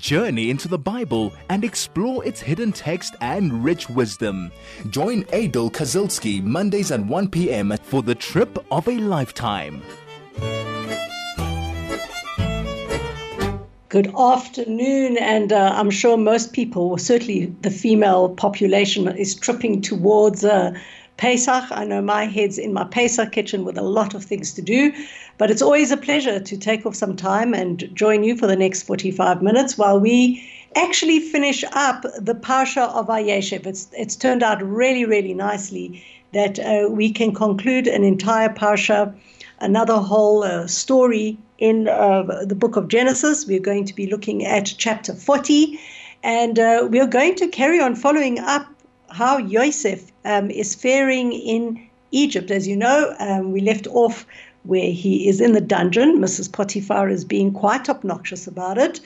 journey into the Bible and explore its hidden text and rich wisdom. Join Aidel Kazilsky Mondays at 1 p.m. for the trip of a lifetime. Good afternoon, and uh, I'm sure most people, certainly the female population, is tripping towards uh, Pesach. I know my head's in my Pesach kitchen with a lot of things to do, but it's always a pleasure to take off some time and join you for the next 45 minutes while we actually finish up the Parsha of Vayeshev. It's, it's turned out really, really nicely that uh, we can conclude an entire Parsha, another whole uh, story in uh, the book of Genesis. We're going to be looking at chapter 40, and uh, we're going to carry on following up how Yosef um, is faring in Egypt. As you know, um, we left off where he is in the dungeon. Mrs. Potiphar is being quite obnoxious about it.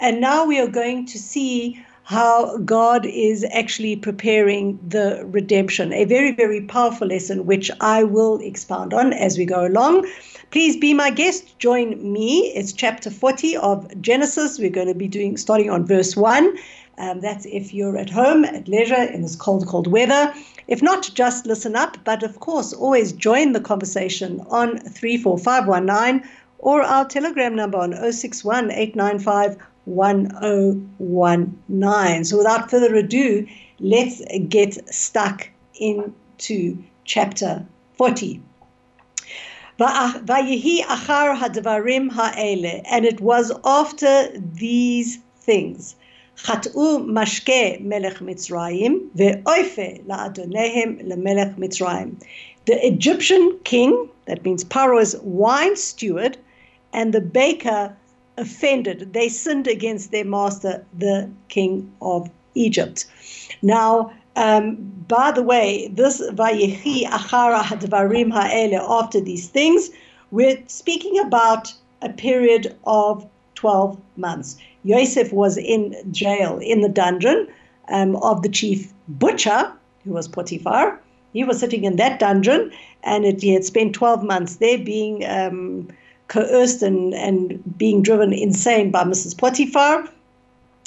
And now we are going to see how God is actually preparing the redemption. A very, very powerful lesson, which I will expound on as we go along. Please be my guest. Join me. It's chapter 40 of Genesis. We're going to be doing starting on verse 1. Um, that's if you're at home, at leisure, in this cold, cold weather. If not, just listen up. But of course, always join the conversation on 34519 or our telegram number on 061 895 1019. So without further ado, let's get stuck into chapter 40. Vayehi achar hadvarim ha'ele, and it was after these things. חטאו משקה מלך מצרים ואויפה לאדוניהם למלך מצרים. The Egyptian king, that means Pharaoh's wine steward, and the baker offended. They sinned against their master, the king of Egypt. Now, um, by the way, this Vayechi Achara Hadvarim Ha'ele, after these things, we're speaking about a period of 12 months. Yosef was in jail, in the dungeon um, of the chief butcher, who was Potiphar. He was sitting in that dungeon, and it, he had spent 12 months there being um, coerced and, and being driven insane by Mrs. Potiphar.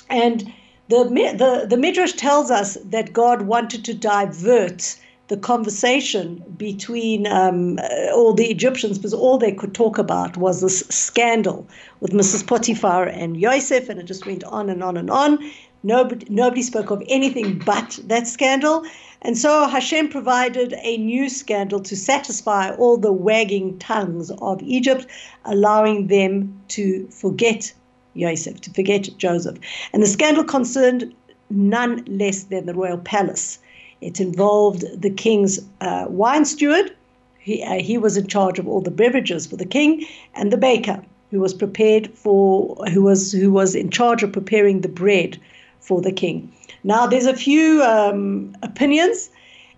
And the, the, the Midrash tells us that God wanted to divert the conversation between um, all the Egyptians because all they could talk about was this scandal with Mrs. Potiphar and Yosef, and it just went on and on and on. Nobody, nobody spoke of anything but that scandal. And so Hashem provided a new scandal to satisfy all the wagging tongues of Egypt, allowing them to forget Yosef, to forget Joseph. And the scandal concerned none less than the royal palace. It involved the king's uh, wine steward. He, uh, he was in charge of all the beverages for the king, and the baker, who was prepared for, who was who was in charge of preparing the bread for the king. Now, there's a few um, opinions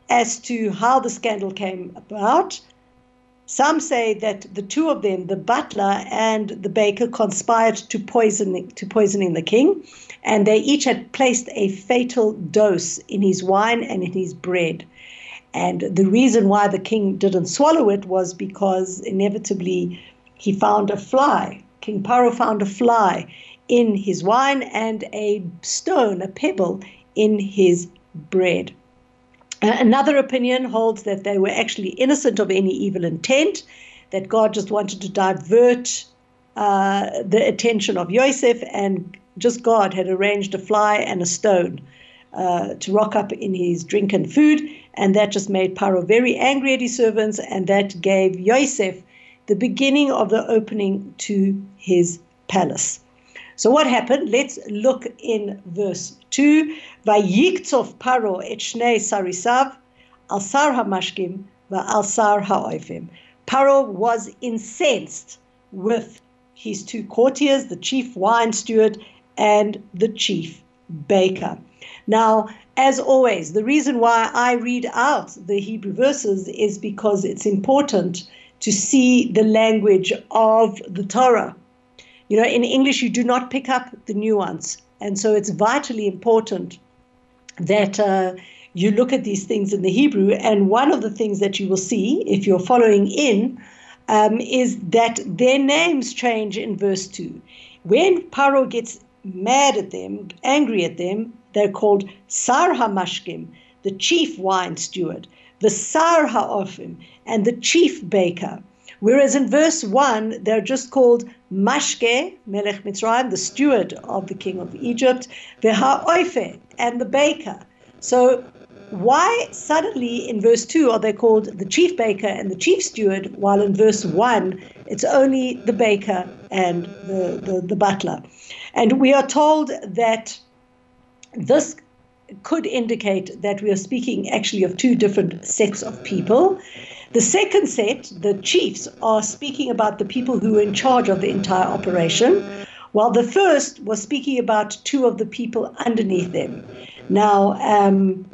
as to how the scandal came about. Some say that the two of them, the butler and the baker, conspired to poisoning to poisoning the king, and they each had placed a fatal dose in his wine and in his bread. And the reason why the king didn't swallow it was because inevitably he found a fly. King Paro found a fly in his wine and a stone, a pebble, in his bread. Another opinion holds that they were actually innocent of any evil intent, that God just wanted to divert uh, the attention of Yosef, and just God had arranged a fly and a stone uh, to rock up in his drink and food, and that just made Paro very angry at his servants, and that gave Yosef the beginning of the opening to his palace. So what happened? Let's look in verse 2. Vayiktzov paro et sarisav al sar hamashkim al sar ha'oifim. Paro was incensed with his two courtiers, the chief wine steward and the chief baker. Now, as always, the reason why I read out the Hebrew verses is because it's important to see the language of the Torah. You know, in English, you do not pick up the nuance. And so it's vitally important that uh, you look at these things in the Hebrew. And one of the things that you will see if you're following in um, is that their names change in verse 2. When Paro gets mad at them, angry at them, they're called Sar HaMashkim, the chief wine steward, the Sar HaOfim, and the chief baker. Whereas in verse 1, they're just called Mashke, Melech Mitzrayim, the steward of the king of Egypt, the Ha'oife, and the baker. So why suddenly in verse 2 are they called the chief baker and the chief steward, while in verse 1 it's only the baker and the, the, the butler? And we are told that this could indicate that we are speaking actually of two different sets of people. The second set, the chiefs, are speaking about the people who were in charge of the entire operation, while the first was speaking about two of the people underneath them. Now, um,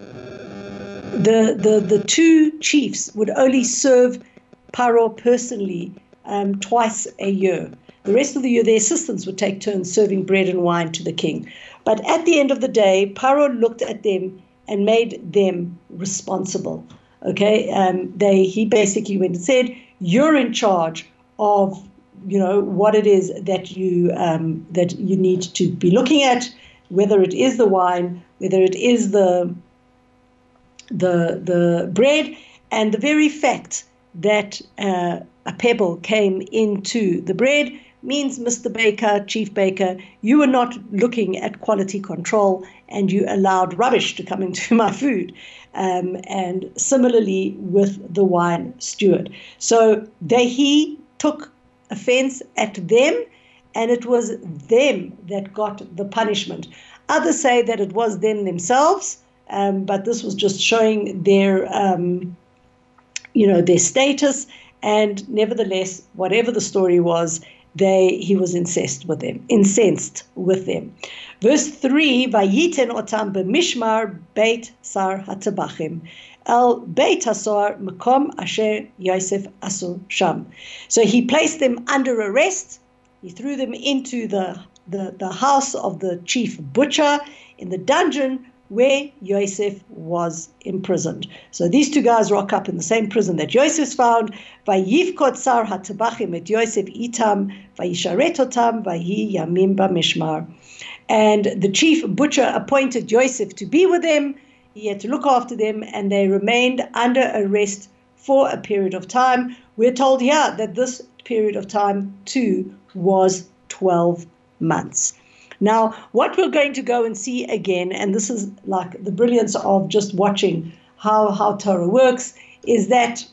the, the, the two chiefs would only serve Paro personally um, twice a year. The rest of the year, their assistants would take turns serving bread and wine to the king. But at the end of the day, Paro looked at them and made them responsible. Okay, um, they he basically went and said, "You're in charge of you know what it is that you um, that you need to be looking at, whether it is the wine, whether it is the the the bread, and the very fact that uh, a pebble came into the bread means, Mr. Baker, Chief Baker, you were not looking at quality control and you allowed rubbish to come into my food. Um, and similarly with the wine steward. So they, he took offense at them, and it was them that got the punishment. Others say that it was them themselves, um, but this was just showing their, um, you know, their status. And nevertheless, whatever the story was, they he was incensed with them, incensed with them. Verse 3, Vayiten otam b'mishmar beit sar hatabachim. El beit hasor makom asher Yosef asu sham. So he placed them under arrest. He threw them into the, the, the house of the chief butcher in the dungeon where Yosef was imprisoned. So these two guys rock up in the same prison that Yosef's found. Vayivkot sar hatabachim et itam, vayisharet otam, vayi yamim b'mishmar. And the chief butcher appointed Yosef to be with them. He had to look after them, and they remained under arrest for a period of time. We're told here that this period of time too was 12 months. Now, what we're going to go and see again, and this is like the brilliance of just watching how, how Torah works, is that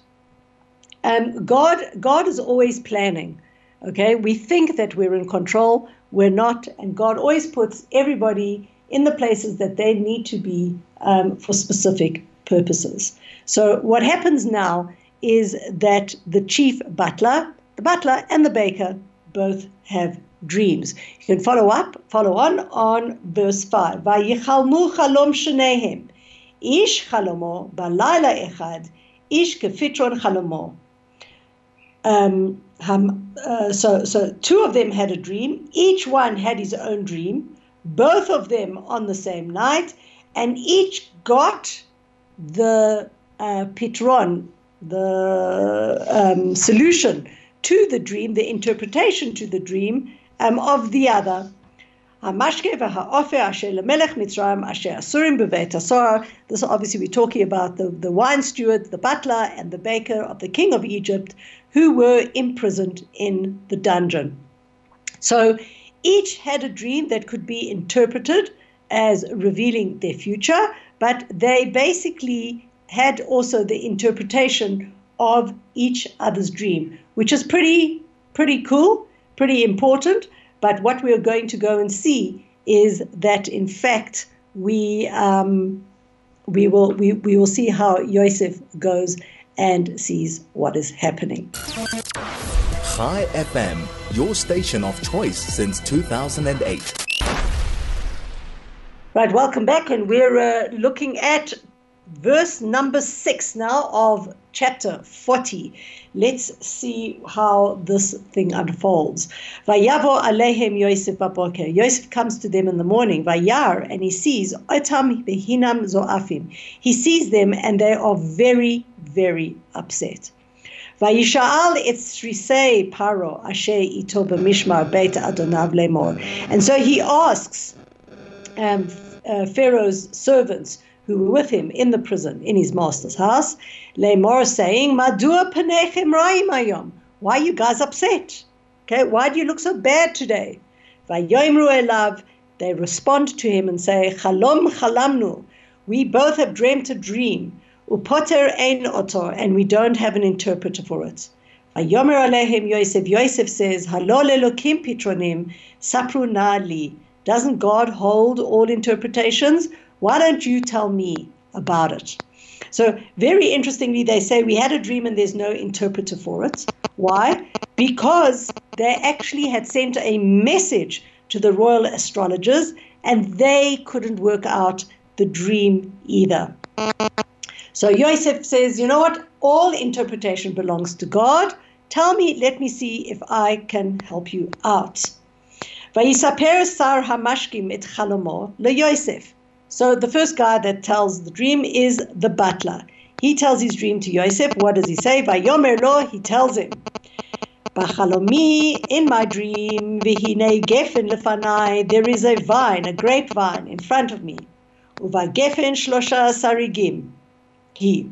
um, God, God is always planning. Okay, we think that we're in control, we're not, and God always puts everybody in the places that they need to be um, for specific purposes. So, what happens now is that the chief butler, the butler, and the baker both have dreams. You can follow up, follow on on verse 5. ויחלמו חלום שניהם. איש חלומו בלילה אחד, איש כפתרון חלומו. Um, um, uh, so, so two of them had a dream. Each one had his own dream. Both of them on the same night, and each got the uh, pitron, the um, solution to the dream, the interpretation to the dream um, of the other. This obviously we're talking about the, the wine steward, the butler, and the baker of the king of Egypt who were imprisoned in the dungeon. So each had a dream that could be interpreted as revealing their future, but they basically had also the interpretation of each other's dream, which is pretty pretty cool pretty important. But what we're going to go and see is that, in fact, we um, we will we, we will see how Yosef goes and sees what is happening. Chai FM, your station of choice since 2008. Right, welcome back, and we're uh, looking at verse number six now of chapter 40. Let's see how this thing unfolds. Vayavo alehem Yosef baboker. Yosef comes to them in the morning. Vayar, and he sees otam behinam zoafim. He sees them, and they are very, very upset. Vayisha'al et srisei paro asher ito b'mishmar beit adonav lemor. And so he asks um, uh, Pharaoh's servants who were with him in the prison in his master's house, lemor saying, Madua panechem ra'im ayom. Why are you guys upset? Okay, why do you look so bad today? Elav. They respond to him and say, Chalom chalamnu. We both have dreamt a dream Upoter ein otor, and we don't have an interpreter for it. Vayomer alehem Yosef. Yosef says, Halol elokim pitronim, sapru nali. Doesn't God hold all interpretations? Why don't you tell me about it? So, very interestingly, they say we had a dream and there's no interpreter for it. Why? Because they actually had sent a message to the royal astrologers and they couldn't work out the dream either. So Yosef says, you know what? All interpretation belongs to God. Tell me, let me see if I can help you out. So the first guy that tells the dream is the butler. He tells his dream to Yosef. What does he say? By Yomer lo, he tells him. Bachalomi, in my dream, vihine gefen lefanai, there is a vine, a grapevine in front of me. Uva gefen shlosha sarigim, he.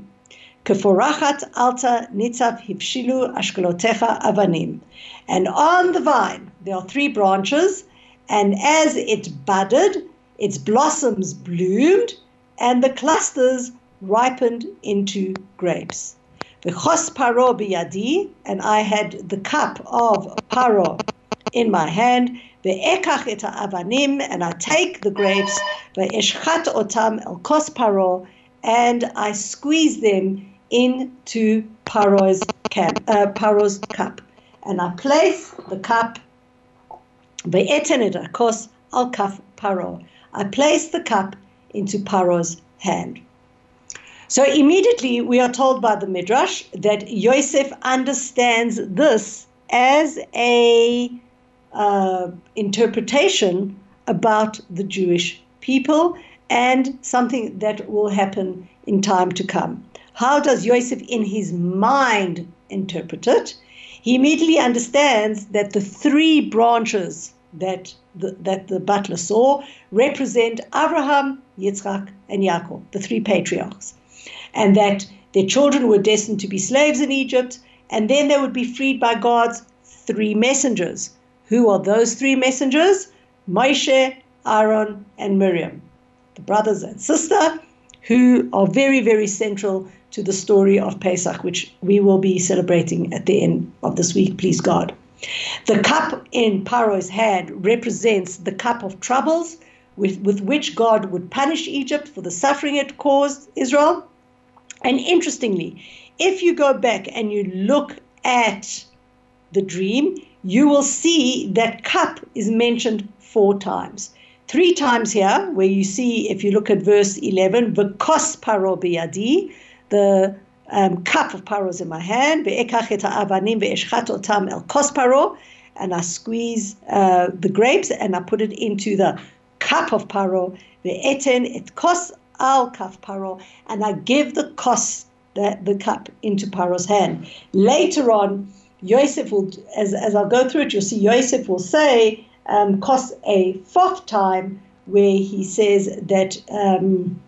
Keforachat alta nitzav hivshilu ashkolotecha avanim. And on the vine, there are three branches, and as it budded, its blossoms bloomed, and the clusters ripened into grapes. V'chos paro biyadi, and I had the cup of paro in my hand. Ve'ekach et avanim, and I take the grapes. Ve'eshchat otam el kos paro, and I squeeze them into Paro's, cap, uh, Paro's cup. And I place the cup, of course, al kaf Paro. I place the cup into Paro's hand. So immediately we are told by the Midrash that Yosef understands this as a uh, interpretation about the Jewish people and something that will happen in time to come. How does Yosef in his mind interpret it? He immediately understands that the three branches that the, that the butler saw represent Abraham, Yitzchak, and Yaakov, the three patriarchs, and that their children were destined to be slaves in Egypt, and then they would be freed by God's three messengers. Who are those three messengers? Moshe, Aaron, and Miriam the brothers and sister, who are very, very central to the story of Pesach, which we will be celebrating at the end of this week, please God. The cup in Paro's hand represents the cup of troubles with, with which God would punish Egypt for the suffering it caused Israel. And interestingly, if you go back and you look at the dream, you will see that cup is mentioned four times three times here, where you see, if you look at verse 11, the kos paro biyadi, the um, cup of paro is in my hand, kos and I squeeze uh, the grapes and I put it into the cup of paro, eten et kos al kaf paro, and I give the kos, the, the cup, into paro's hand. Later on, Yosef will, as, as I'll go through it, you'll see Yosef will say, um, costs a fourth time where he says that um,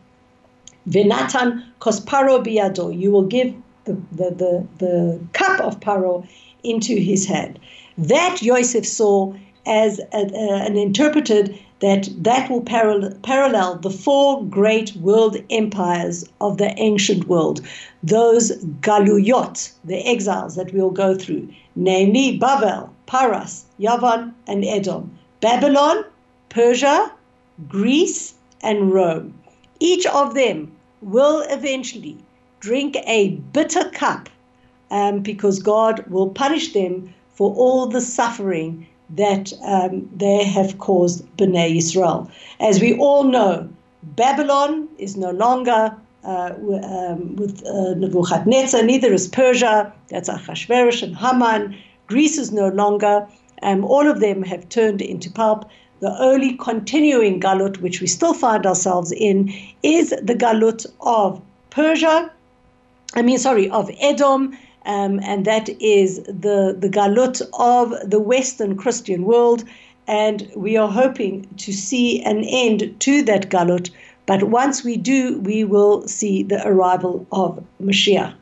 Venatan kosparo biado, you will give the, the, the, the cup of paro into his hand. That Yosef saw as a, interpreted that that will parallel, parallel the four great world empires of the ancient world, those galuyot, the exiles that we'll go through, namely Babel, Paras, Yavan, and Edom, Babylon, Persia, Greece, and Rome. Each of them will eventually drink a bitter cup um, because God will punish them for all the suffering that um, they have caused Bnei Israel. As we all know, Babylon is no longer uh, um, with uh, Nebuchadnezzar, neither is Persia, that's Achashverosh and Haman. Greece is no longer. Um, all of them have turned into pulp. The only continuing galut, which we still find ourselves in, is the galut of Persia. I mean, sorry, of Edom, um, and that is the, the galut of the Western Christian world. And we are hoping to see an end to that galut. But once we do, we will see the arrival of Mashiach.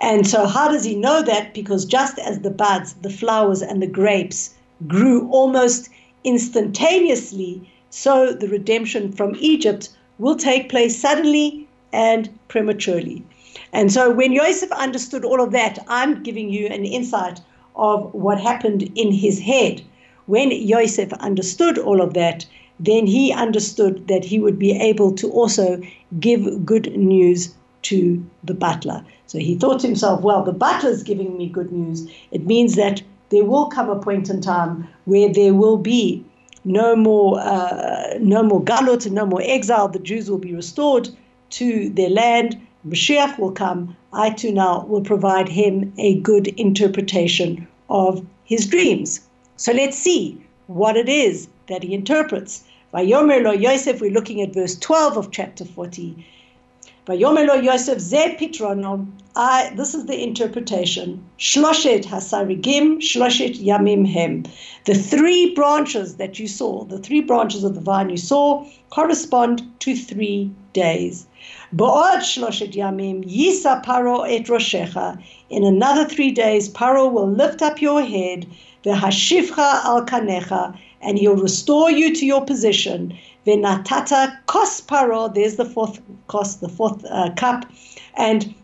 And so, how does he know that? Because just as the buds, the flowers, and the grapes grew almost instantaneously, so the redemption from Egypt will take place suddenly and prematurely. And so when Yosef understood all of that, I'm giving you an insight of what happened in his head. When Yosef understood all of that, then he understood that he would be able to also give good news to the butler. So he thought to himself, well, the butler's giving me good news. It means that there will come a point in time where there will be no more, uh, no more galut and no more exile. The Jews will be restored to their land. Mashiach will come. I too now will provide him a good interpretation of his dreams. So let's see what it is that he interprets. By Vayomer lo Yosef, we're looking at verse 12 of chapter 40. Vayomer lo Yosef ze pitrono. I, this is the interpretation. Shloshet hasarigim, shloshet yamim hem. The three branches that you saw, the three branches of the vine you saw, correspond to three days. Bo'od shloshet yamim yisa paro et roshecha. In another three days, Paro will lift up your head, v'hashivcha al kanecha, and he'll restore you to your position. Venatata kos paro, there's the fourth the fourth uh, cup, and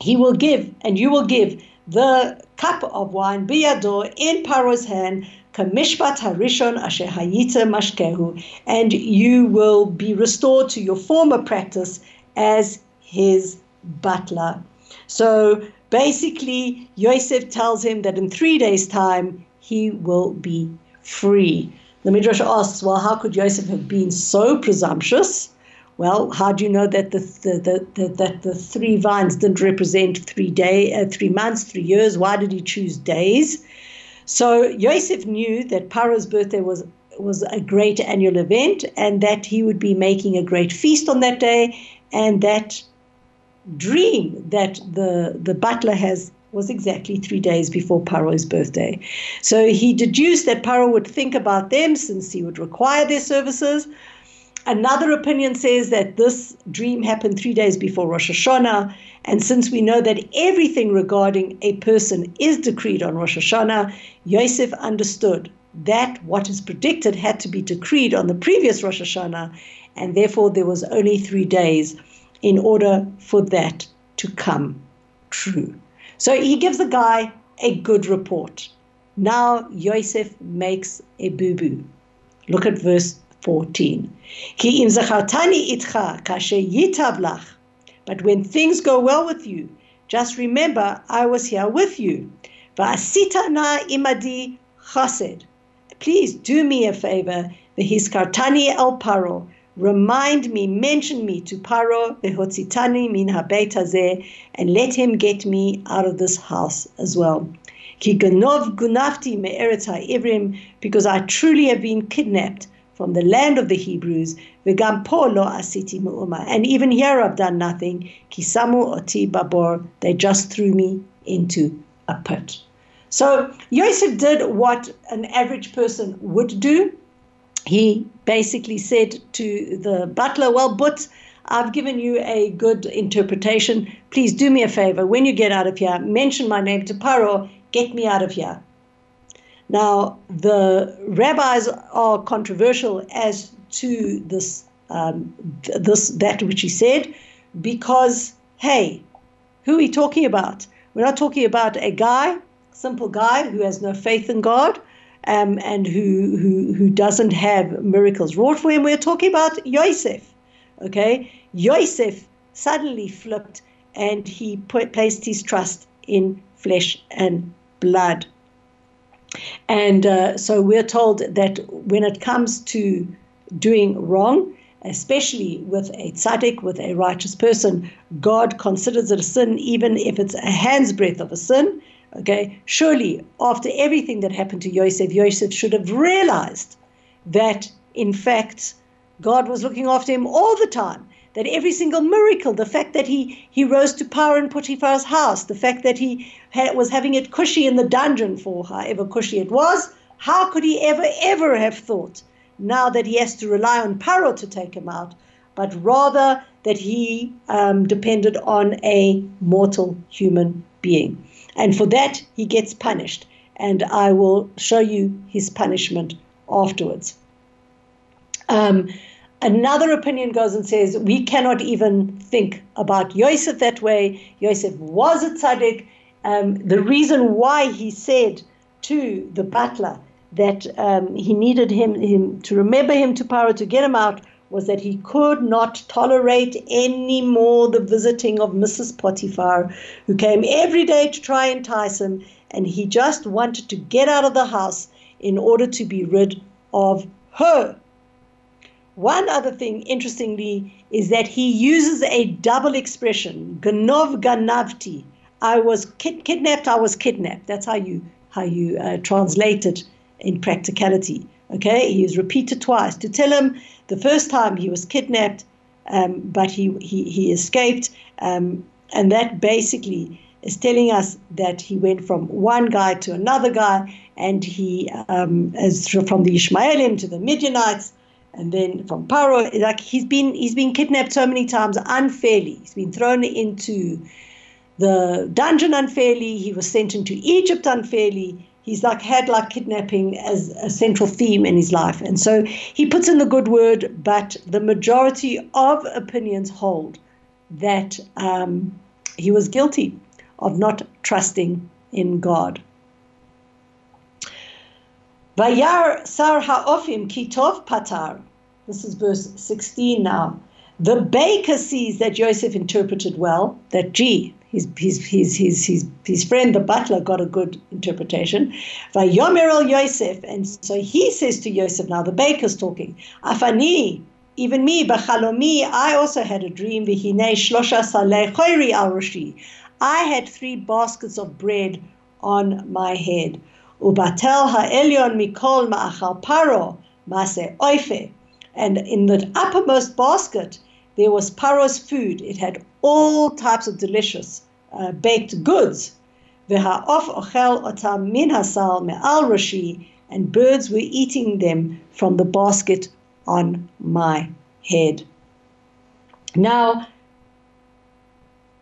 he will give, and you will give the cup of wine, biyado, in Paro's hand, kamishpat harishon asher hayita mashkehu, and you will be restored to your former practice as his butler. So basically, Yosef tells him that in three days' time he will be free. The Midrash asks, well, how could Yosef have been so presumptuous? Well, how do you know that the, the, the, the that the three vines didn't represent three day, uh, three months, three years? Why did he choose days? So Yosef knew that Paro's birthday was was a great annual event, and that he would be making a great feast on that day, and that dream that the the butler has was exactly three days before Paro's birthday. So he deduced that Paro would think about them since he would require their services. Another opinion says that this dream happened three days before Rosh Hashanah. And since we know that everything regarding a person is decreed on Rosh Hashanah, Yosef understood that what is predicted had to be decreed on the previous Rosh Hashanah. And therefore, there was only three days in order for that to come true. So he gives the guy a good report. Now Yosef makes a boo boo. Look at verse 14. Ki itcha kashe yitav But when things go well with you, just remember I was here with you. Va'asita na imadi chased. Please do me a favor. V'hiskartani el paro remind me, mention me to Paro, vehotzitani min habeit hazeh, and let him get me out of this house as well. Gunafti because I truly have been kidnapped from the land of the Hebrews, v'gam po asiti me'uma, and even here I've done nothing, ki samu oti babor, they just threw me into a pit. So Yosef did what an average person would do he basically said to the butler, Well, but I've given you a good interpretation. Please do me a favor. When you get out of here, mention my name to Paro. Get me out of here. Now, the rabbis are controversial as to this, um, this that which he said, because hey, who are we talking about? We're not talking about a guy, simple guy who has no faith in God um, and who, who, who doesn't have miracles wrought for him. We're talking about Yosef. Okay? Yosef suddenly flipped and he put, placed his trust in flesh and blood. And uh, so we're told that when it comes to doing wrong, especially with a tzaddik, with a righteous person, God considers it a sin, even if it's a hand's breadth of a sin. Okay, surely after everything that happened to Yosef, Yosef should have realized that in fact God was looking after him all the time, that every single miracle, the fact that he, he rose to power in Potiphar's house, the fact that he had, was having it cushy in the dungeon for however cushy it was, how could he ever, ever have thought now that he has to rely on Paro to take him out, but rather that he um, depended on a mortal human being. And for that, he gets punished. And I will show you his punishment afterwards. Um, another opinion goes and says we cannot even think about Yosef that way. Yosef was a tzaddik. Um, the reason why he said to the butler that um, he needed him, him to remember him to power to get him out was that he could not tolerate any more the visiting of Mrs. Potiphar, who came every day to try and entice him, and he just wanted to get out of the house in order to be rid of her. One other thing, interestingly, is that he uses a double expression, ganov ganavti. I was kid- kidnapped, I was kidnapped. That's how you, how you uh, translate it in practicality. Okay, he was repeated twice to tell him the first time he was kidnapped, um, but he, he, he escaped. Um, and that basically is telling us that he went from one guy to another guy, and he, um, as from the Ishmaelim to the Midianites, and then from Paro, like he's been he's been kidnapped so many times unfairly. He's been thrown into the dungeon unfairly. He was sent into Egypt unfairly he's like had like kidnapping as a central theme in his life and so he puts in the good word but the majority of opinions hold that um, he was guilty of not trusting in god Vayar sar ha'ofim kitov patar. This is verse 16 now. The baker sees that Joseph interpreted well, that gee, his, his, his, his, his, his friend, the butler, got a good interpretation. Vayomer el Yosef. And so he says to Yosef, now the baker's talking, Afani, even me, Bachalomi, I also had a dream. Vihine shlosha saleh choiri al I had three baskets of bread on my head. Ubatel ha'elyon mikol ma'achal paro, mase oife. And in the uppermost basket, there was Paro's food. It had all types of delicious uh, baked goods. V'ha'of ochel otam min hasal me'al rashi, and birds were eating them from the basket on my head. Now,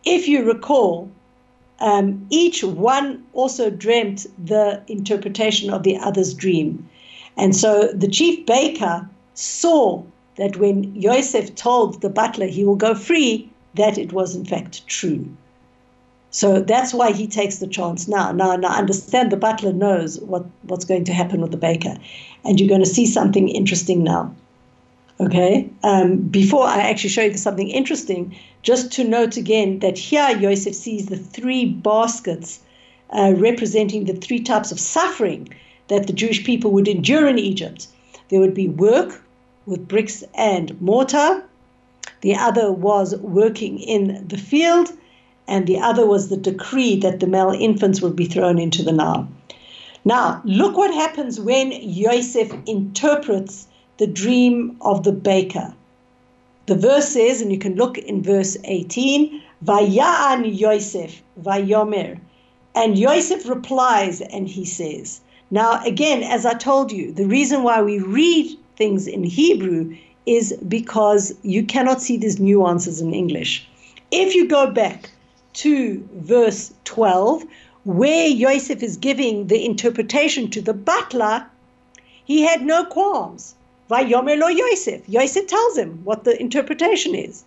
if you recall, um, each one also dreamt the interpretation of the other's dream. And so the chief baker saw that when Yosef told the butler he will go free, that it was in fact true. So that's why he takes the chance now. Now, now understand the butler knows what, what's going to happen with the baker. And you're going to see something interesting now. Okay? Um, before I actually show you something interesting, just to note again that here Yosef sees the three baskets uh, representing the three types of suffering that the Jewish people would endure in Egypt. There would be work, with bricks and mortar. The other was working in the field, and the other was the decree that the male infants would be thrown into the Nile. Now, look what happens when Yosef interprets the dream of the baker. The verse says, and you can look in verse 18, Vaya'an Yosef, Vayomer. And Yosef replies and he says, Now, again, as I told you, the reason why we read things in Hebrew is because you cannot see these nuances in English. If you go back to verse 12, where Yosef is giving the interpretation to the butler, he had no qualms. Vayomer lo Yosef. Yosef tells him what the interpretation is.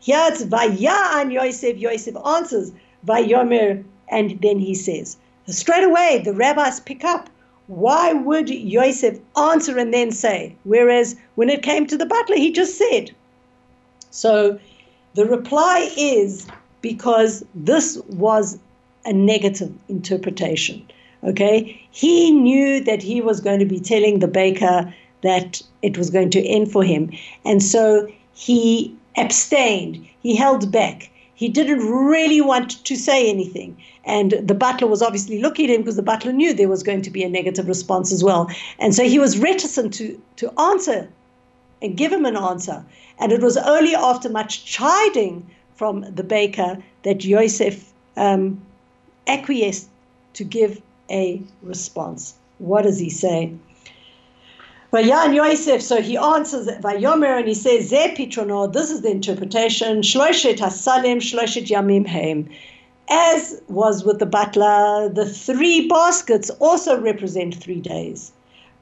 Here it's Vaya'an Yosef. Yosef answers Vayomer, and then he says. Straight away, the rabbis pick up why would Yosef answer and then say? Whereas when it came to the butler, he just said. So the reply is because this was a negative interpretation. Okay, he knew that he was going to be telling the baker that it was going to end for him, and so he abstained. He held back. He didn't really want to say anything. And the butler was obviously looking at him because the butler knew there was going to be a negative response as well. And so he was reticent to, to answer and give him an answer. And it was only after much chiding from the baker that Yosef um, acquiesced to give a response. What does he say? Vayan Yosef, so he answers Vayomer and he says, Ze pitrono, this is the interpretation, Shloshet hasalim, Shloshet yamim heim. As was with the butler, the three baskets also represent three days.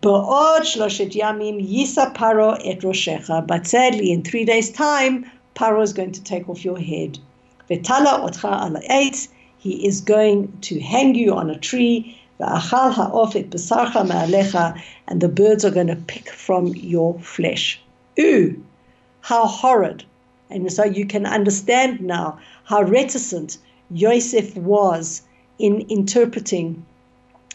Ba'od Shloshet yamim yisa paro et roshecha. But sadly, in three days' time, Paro is going to take off your head. Otcha ala he is going to hang you on a tree and the birds are going to pick from your flesh. Ooh, how horrid. And so you can understand now how reticent Yosef was in interpreting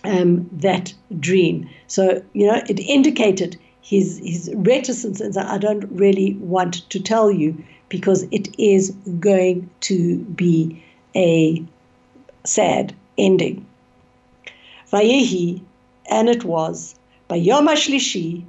um, that dream. So, you know, it indicated his, his reticence and I don't really want to tell you because it is going to be a sad ending. Vayehi, and it was, by Yom HaShlishi,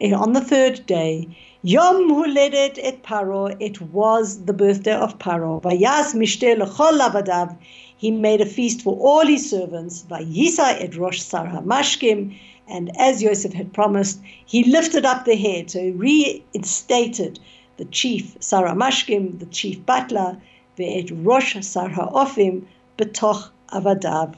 eh, on the third day, Yom Huledet et Paro, it was the birthday of Paro. Vayas Mishte Lechol Lavadav, he made a feast for all his servants. Vayisa et Rosh Sar HaMashkim, and as Yosef had promised, he lifted up the head, so he reinstated the chief Sar HaMashkim, the chief butler, ve'et Rosh HaOfim, betoch Avadav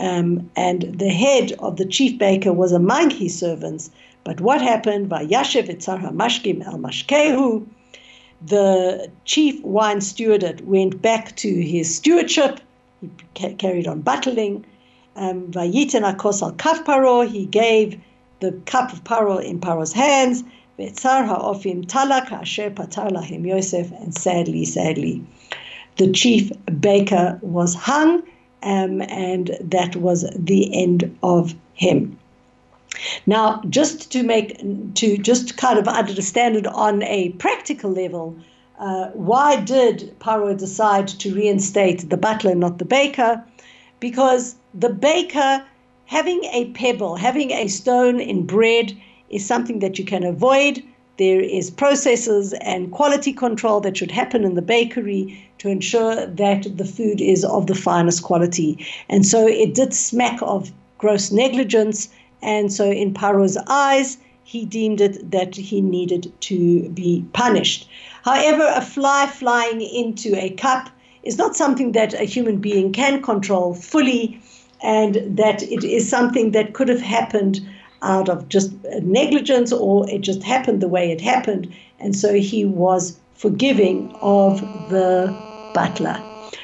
um, and the head of the chief baker was among his servants. But what happened? Vayashev etzar mashkim el mashkehu. The chief wine steward went back to his stewardship. He ca- carried on battling. Um, Vayiten akos al kaf paro. He gave the cup of paro in paro's hands. Vetzar ha'ofim talak asher patar lahim Yosef. And sadly, sadly, the chief baker was hung um, and that was the end of him. Now, just to make to just kind of understand it on a practical level, uh, why did Paro decide to reinstate the butler, not the baker? Because the baker having a pebble, having a stone in bread, is something that you can avoid. There is processes and quality control that should happen in the bakery to ensure that the food is of the finest quality. And so it did smack of gross negligence. And so, in Paro's eyes, he deemed it that he needed to be punished. However, a fly flying into a cup is not something that a human being can control fully, and that it is something that could have happened out of just negligence or it just happened the way it happened. And so he was forgiving of the butler.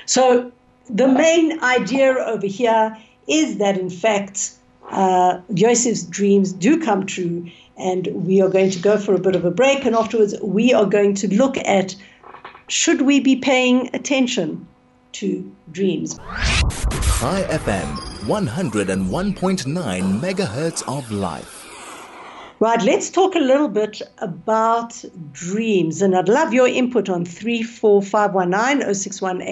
So the main idea over here is that, in fact, uh, Joseph's dreams do come true. And we are going to go for a bit of a break. And afterwards, we are going to look at should we be paying attention to dreams? Chai FM, 101.9 megahertz of life. Right, let's talk a little bit about dreams. And I'd love your input on 34519 061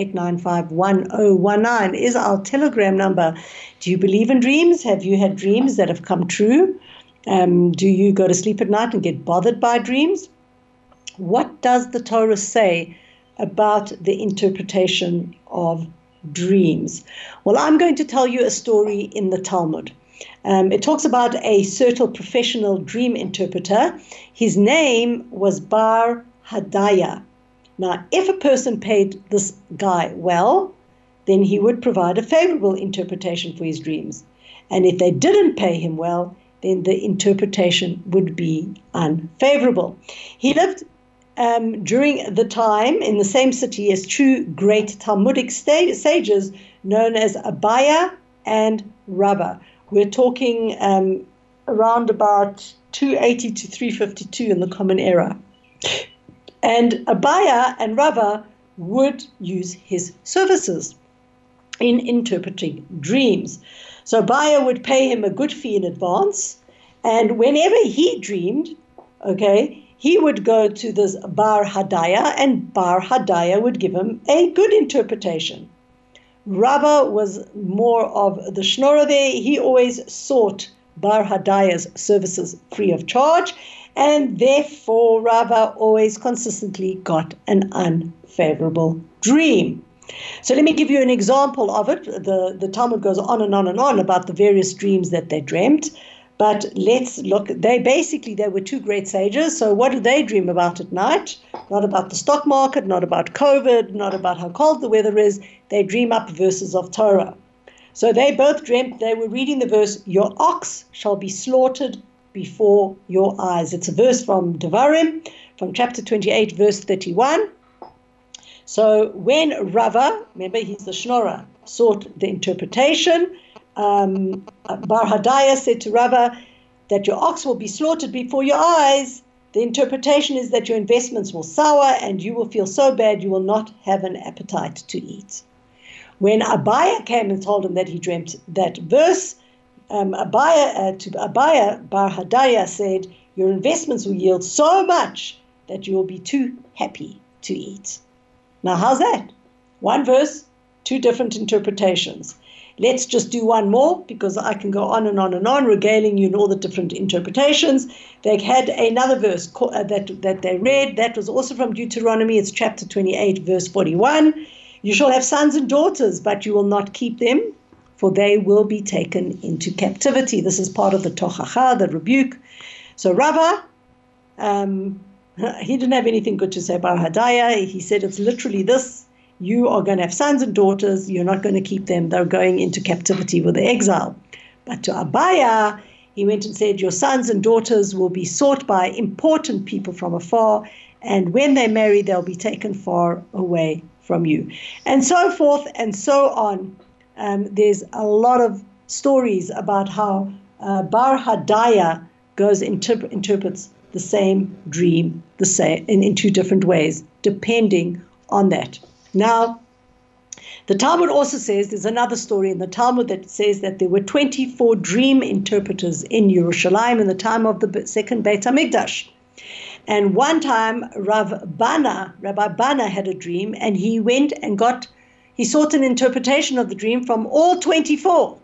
is our telegram number. Do you believe in dreams? Have you had dreams that have come true? Um, do you go to sleep at night and get bothered by dreams? What does the Torah say about the interpretation of dreams? Well, I'm going to tell you a story in the Talmud. Um, it talks about a certain professional dream interpreter. His name was Bar Hadaya. Now, if a person paid this guy well, then he would provide a favorable interpretation for his dreams. And if they didn't pay him well, then the interpretation would be unfavorable. He lived um, during the time in the same city as two great Talmudic sages known as Abaya and Rabbah. We're talking um, around about 280 to 352 in the Common Era. And Abaya and Rava would use his services in interpreting dreams. So Abaya would pay him a good fee in advance, and whenever he dreamed, okay, he would go to this Bar Hadaya, and Bar Hadaya would give him a good interpretation. Rabba was more of the schnorrer there. He always sought Bar Hadaya's services free of charge, and therefore Rava always consistently got an unfavorable dream. So let me give you an example of it. The, the Talmud goes on and on and on about the various dreams that they dreamt. But let's look. They basically they were two great sages. So what do they dream about at night? Not about the stock market, not about COVID, not about how cold the weather is. They dream up verses of Torah. So they both dreamt. They were reading the verse, "Your ox shall be slaughtered before your eyes." It's a verse from Devarim, from chapter 28, verse 31. So when Rava, remember he's the Schnorrer, sought the interpretation, um, Bar said to Rava that your ox will be slaughtered before your eyes. The interpretation is that your investments will sour and you will feel so bad you will not have an appetite to eat. When Abaya came and told him that he dreamt that verse, um, Abaya, uh, to Abaya, Bar Hadaya said, Your investments will yield so much that you will be too happy to eat. Now, how's that? One verse, two different interpretations. Let's just do one more because I can go on and on and on, regaling you in all the different interpretations. They had another verse uh, that, that they read. That was also from Deuteronomy. It's chapter 28, verse 41. You shall have sons and daughters, but you will not keep them, for they will be taken into captivity. This is part of the tochacha, the rebuke. So Rava, um, he didn't have anything good to say about Hadaya. He said it's literally this you are going to have sons and daughters, you're not going to keep them, they're going into captivity with the exile. But to Abaya, he went and said, Your sons and daughters will be sought by important people from afar, and when they marry, they'll be taken far away from you. And so forth and so on. Um, there's a lot of stories about how uh, Bar Hadaya goes interp- interprets the same dream the same in, in two different ways, depending on that. Now, the Talmud also says there's another story in the Talmud that says that there were 24 dream interpreters in Yerushalayim in the time of the second Beit Hamikdash. And one time, Rav Bana, Rabbi Bana had a dream, and he went and got, he sought an interpretation of the dream from all 24.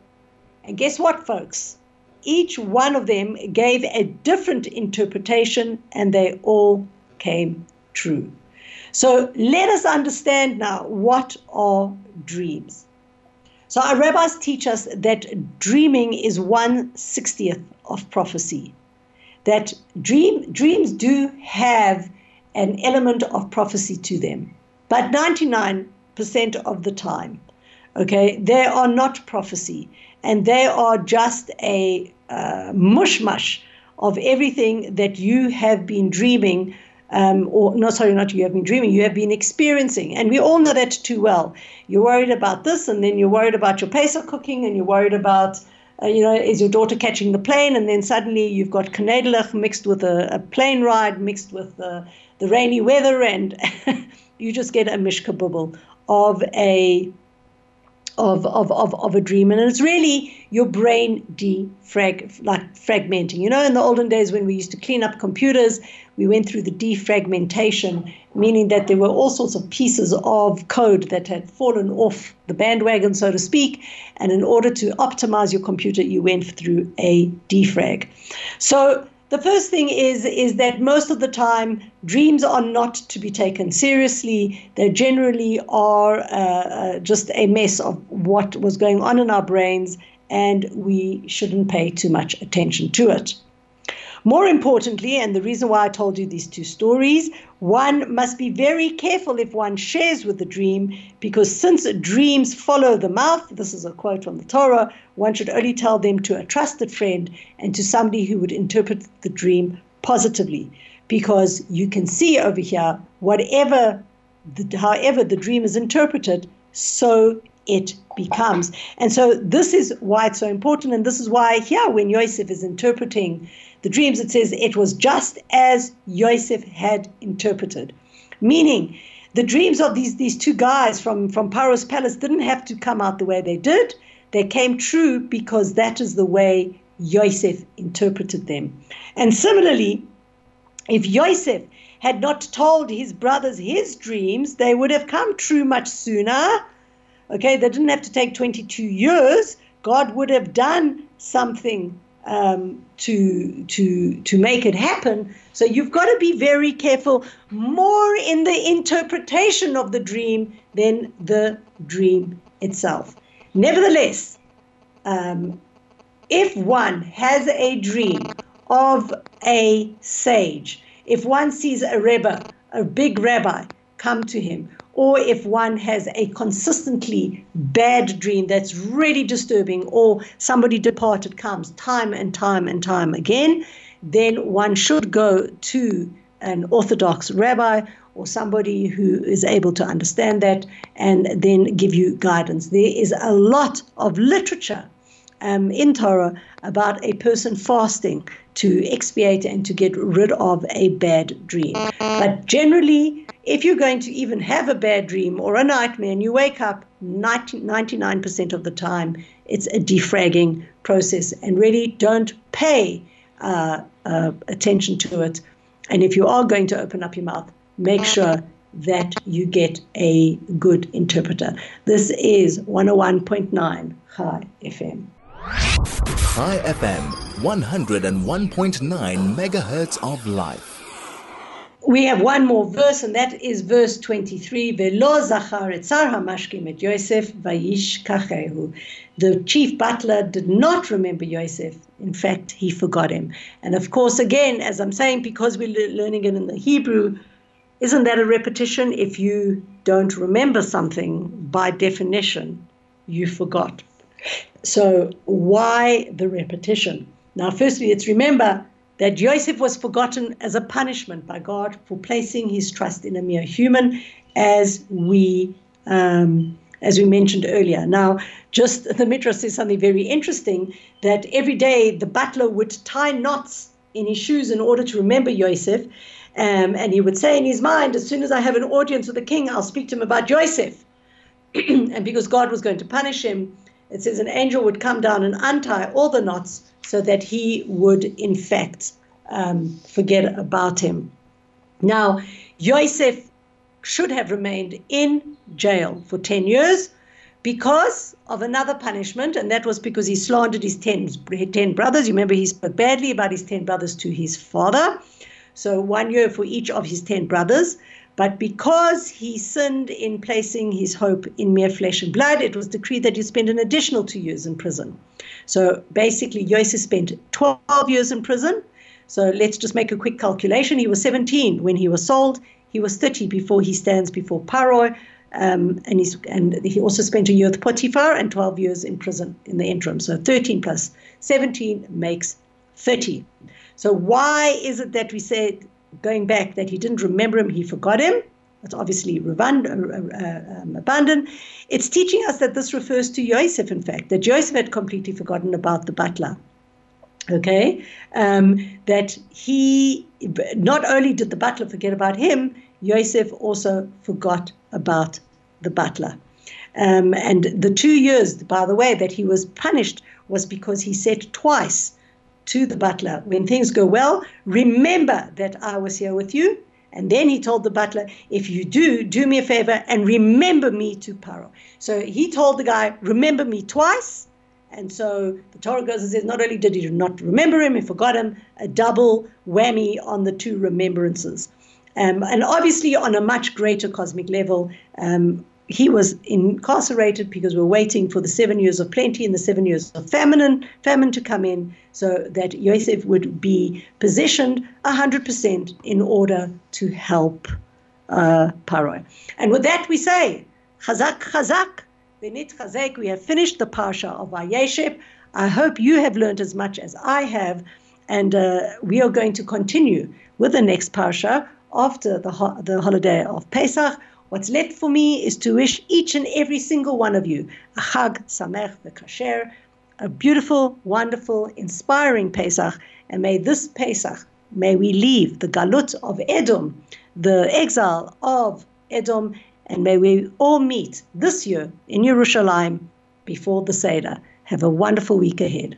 And guess what, folks? each one of them gave a different interpretation and they all came true. So let us understand now what are dreams. So our rabbis teach us that dreaming is one sixtieth of prophecy. That dream dreams do have an element of prophecy to them, but 99% of the time, okay, they are not prophecy and they are just a uh, mushmash of everything that you have been dreaming. Um, or no, sorry, not you have been dreaming, you have been experiencing. And we all know that too well. You're worried about this, and then you're worried about your Pesach cooking, and you're worried about, uh, you know, is your daughter catching the plane? And then suddenly you've got Knedlich mixed with a, a plane ride, mixed with the, the rainy weather, and you just get a mishkabubble of a of, of, of, of a dream. And it's really your brain defrag, like fragmenting. You know, in the olden days when we used to clean up computers, we went through the defragmentation, meaning that there were all sorts of pieces of code that had fallen off the bandwagon, so to speak. And in order to optimize your computer, you went through a defrag. So the first thing is is that most of the time dreams are not to be taken seriously. They generally are uh, uh, just a mess of what was going on in our brains, and we shouldn't pay too much attention to it. More importantly, and the reason why I told you these two stories, one must be very careful if one shares with the dream, because since dreams follow the mouth, this is a quote from the Torah, one should only tell them to a trusted friend and to somebody who would interpret the dream positively. Because you can see over here, whatever, the, however the dream is interpreted, so it becomes. And so this is why it's so important. And this is why here, when Yosef is interpreting the dreams, it says it was just as Yosef had interpreted. Meaning, the dreams of these, these two guys from, from Paro's palace didn't have to come out the way they did. They came true because that is the way Yosef interpreted them. And similarly, if Yosef had not told his brothers his dreams, they would have come true much sooner. Okay, they didn't have to take 22 years. God would have done something um, to to to make it happen. So you've got to be very careful, more in the interpretation of the dream than the dream itself. Nevertheless, um, if one has a dream of a sage, if one sees a rebbe, a big rabbi, come to him, or if one has a consistently bad dream that's really disturbing, or somebody departed comes time and time and time again, then one should go to an Orthodox rabbi or somebody who is able to understand that and then give you guidance. There is a lot of literature um, in Torah about a person fasting to expiate and to get rid of a bad dream. But generally, if you're going to even have a bad dream or a nightmare and you wake up 90, 99% of the time, it's a defragging process. And really don't pay uh, uh, attention to it. And if you are going to open up your mouth, make sure that you get a good interpreter. This is 101.9 Chai FM. Chai FM, 101.9 megahertz of life. We have one more verse, and that is verse 23. Velo zachar etzar Yosef vayishkachehu. The chief butler did not remember Yosef. In fact, he forgot him. And of course, again, as I'm saying, because we're learning it in the Hebrew, isn't that a repetition? If you don't remember something, by definition, you forgot. So, why the repetition? Now, firstly, let's remember that Joseph was forgotten as a punishment by God for placing his trust in a mere human, as we um, as we mentioned earlier. Now, just the Midrash says something very interesting that every day the butler would tie knots in his shoes in order to remember Joseph. Um, and he would say in his mind, as soon as I have an audience with the king, I'll speak to him about Joseph. and because God was going to punish him, it says an angel would come down and untie all the knots so that he would, in fact, um, forget about him. Now, Yosef should have remained in jail for 10 years because of another punishment, and that was because he slandered his 10, 10 brothers. You remember he spoke badly about his 10 brothers to his father. So, one year for each of his 10 brothers. But because he sinned in placing his hope in mere flesh and blood, it was decreed that he spend an additional two years in prison. So basically, Yosef spent 12 years in prison. So let's just make a quick calculation. He was 17 when he was sold. He was 30 before he stands before Paro. Um, and, he's, and he also spent a year with Potiphar and 12 years in prison in the interim. So 13 plus 17 makes 30. So why is it that we say going back that he didn't remember him, he forgot him. That's obviously. Uh, uh, um, abandoned. It's teaching us that this refers to Joseph, in fact, that Joseph had completely forgotten about the butler. Okay, um, that he not only did the butler forget about him, Joseph also forgot about the butler. Um, and the two years, by the way, that he was punished was because he said twice to the butler, when things go well, remember that I was here with you. And then he told the butler, if you do, do me a favor and remember me to Paro. So he told the guy, remember me twice. And so the Torah goes and says, not only did he not remember him, he forgot him, a double whammy on the two remembrances. Um, and obviously, on a much greater cosmic level, um, he was incarcerated because we're waiting for the seven years of plenty and the seven years of famine, famine to come in so that Yosef would be positioned 100% in order to help uh, Paroi. And with that, we say, Chazak, Chazak, Benit Chazak. We have finished the Parsha of Vayeshev. I hope you have learned as much as I have. And uh, we are going to continue with the next Parsha after the, ho- the holiday of Pesach What's left for me is to wish each and every single one of you a Chag Sameach v'Kasher, a beautiful, wonderful, inspiring Pesach, and may this Pesach, may we leave the Galut of Edom, the exile of Edom, and may we all meet this year in Yerushalayim before the Seder. Have a wonderful week ahead.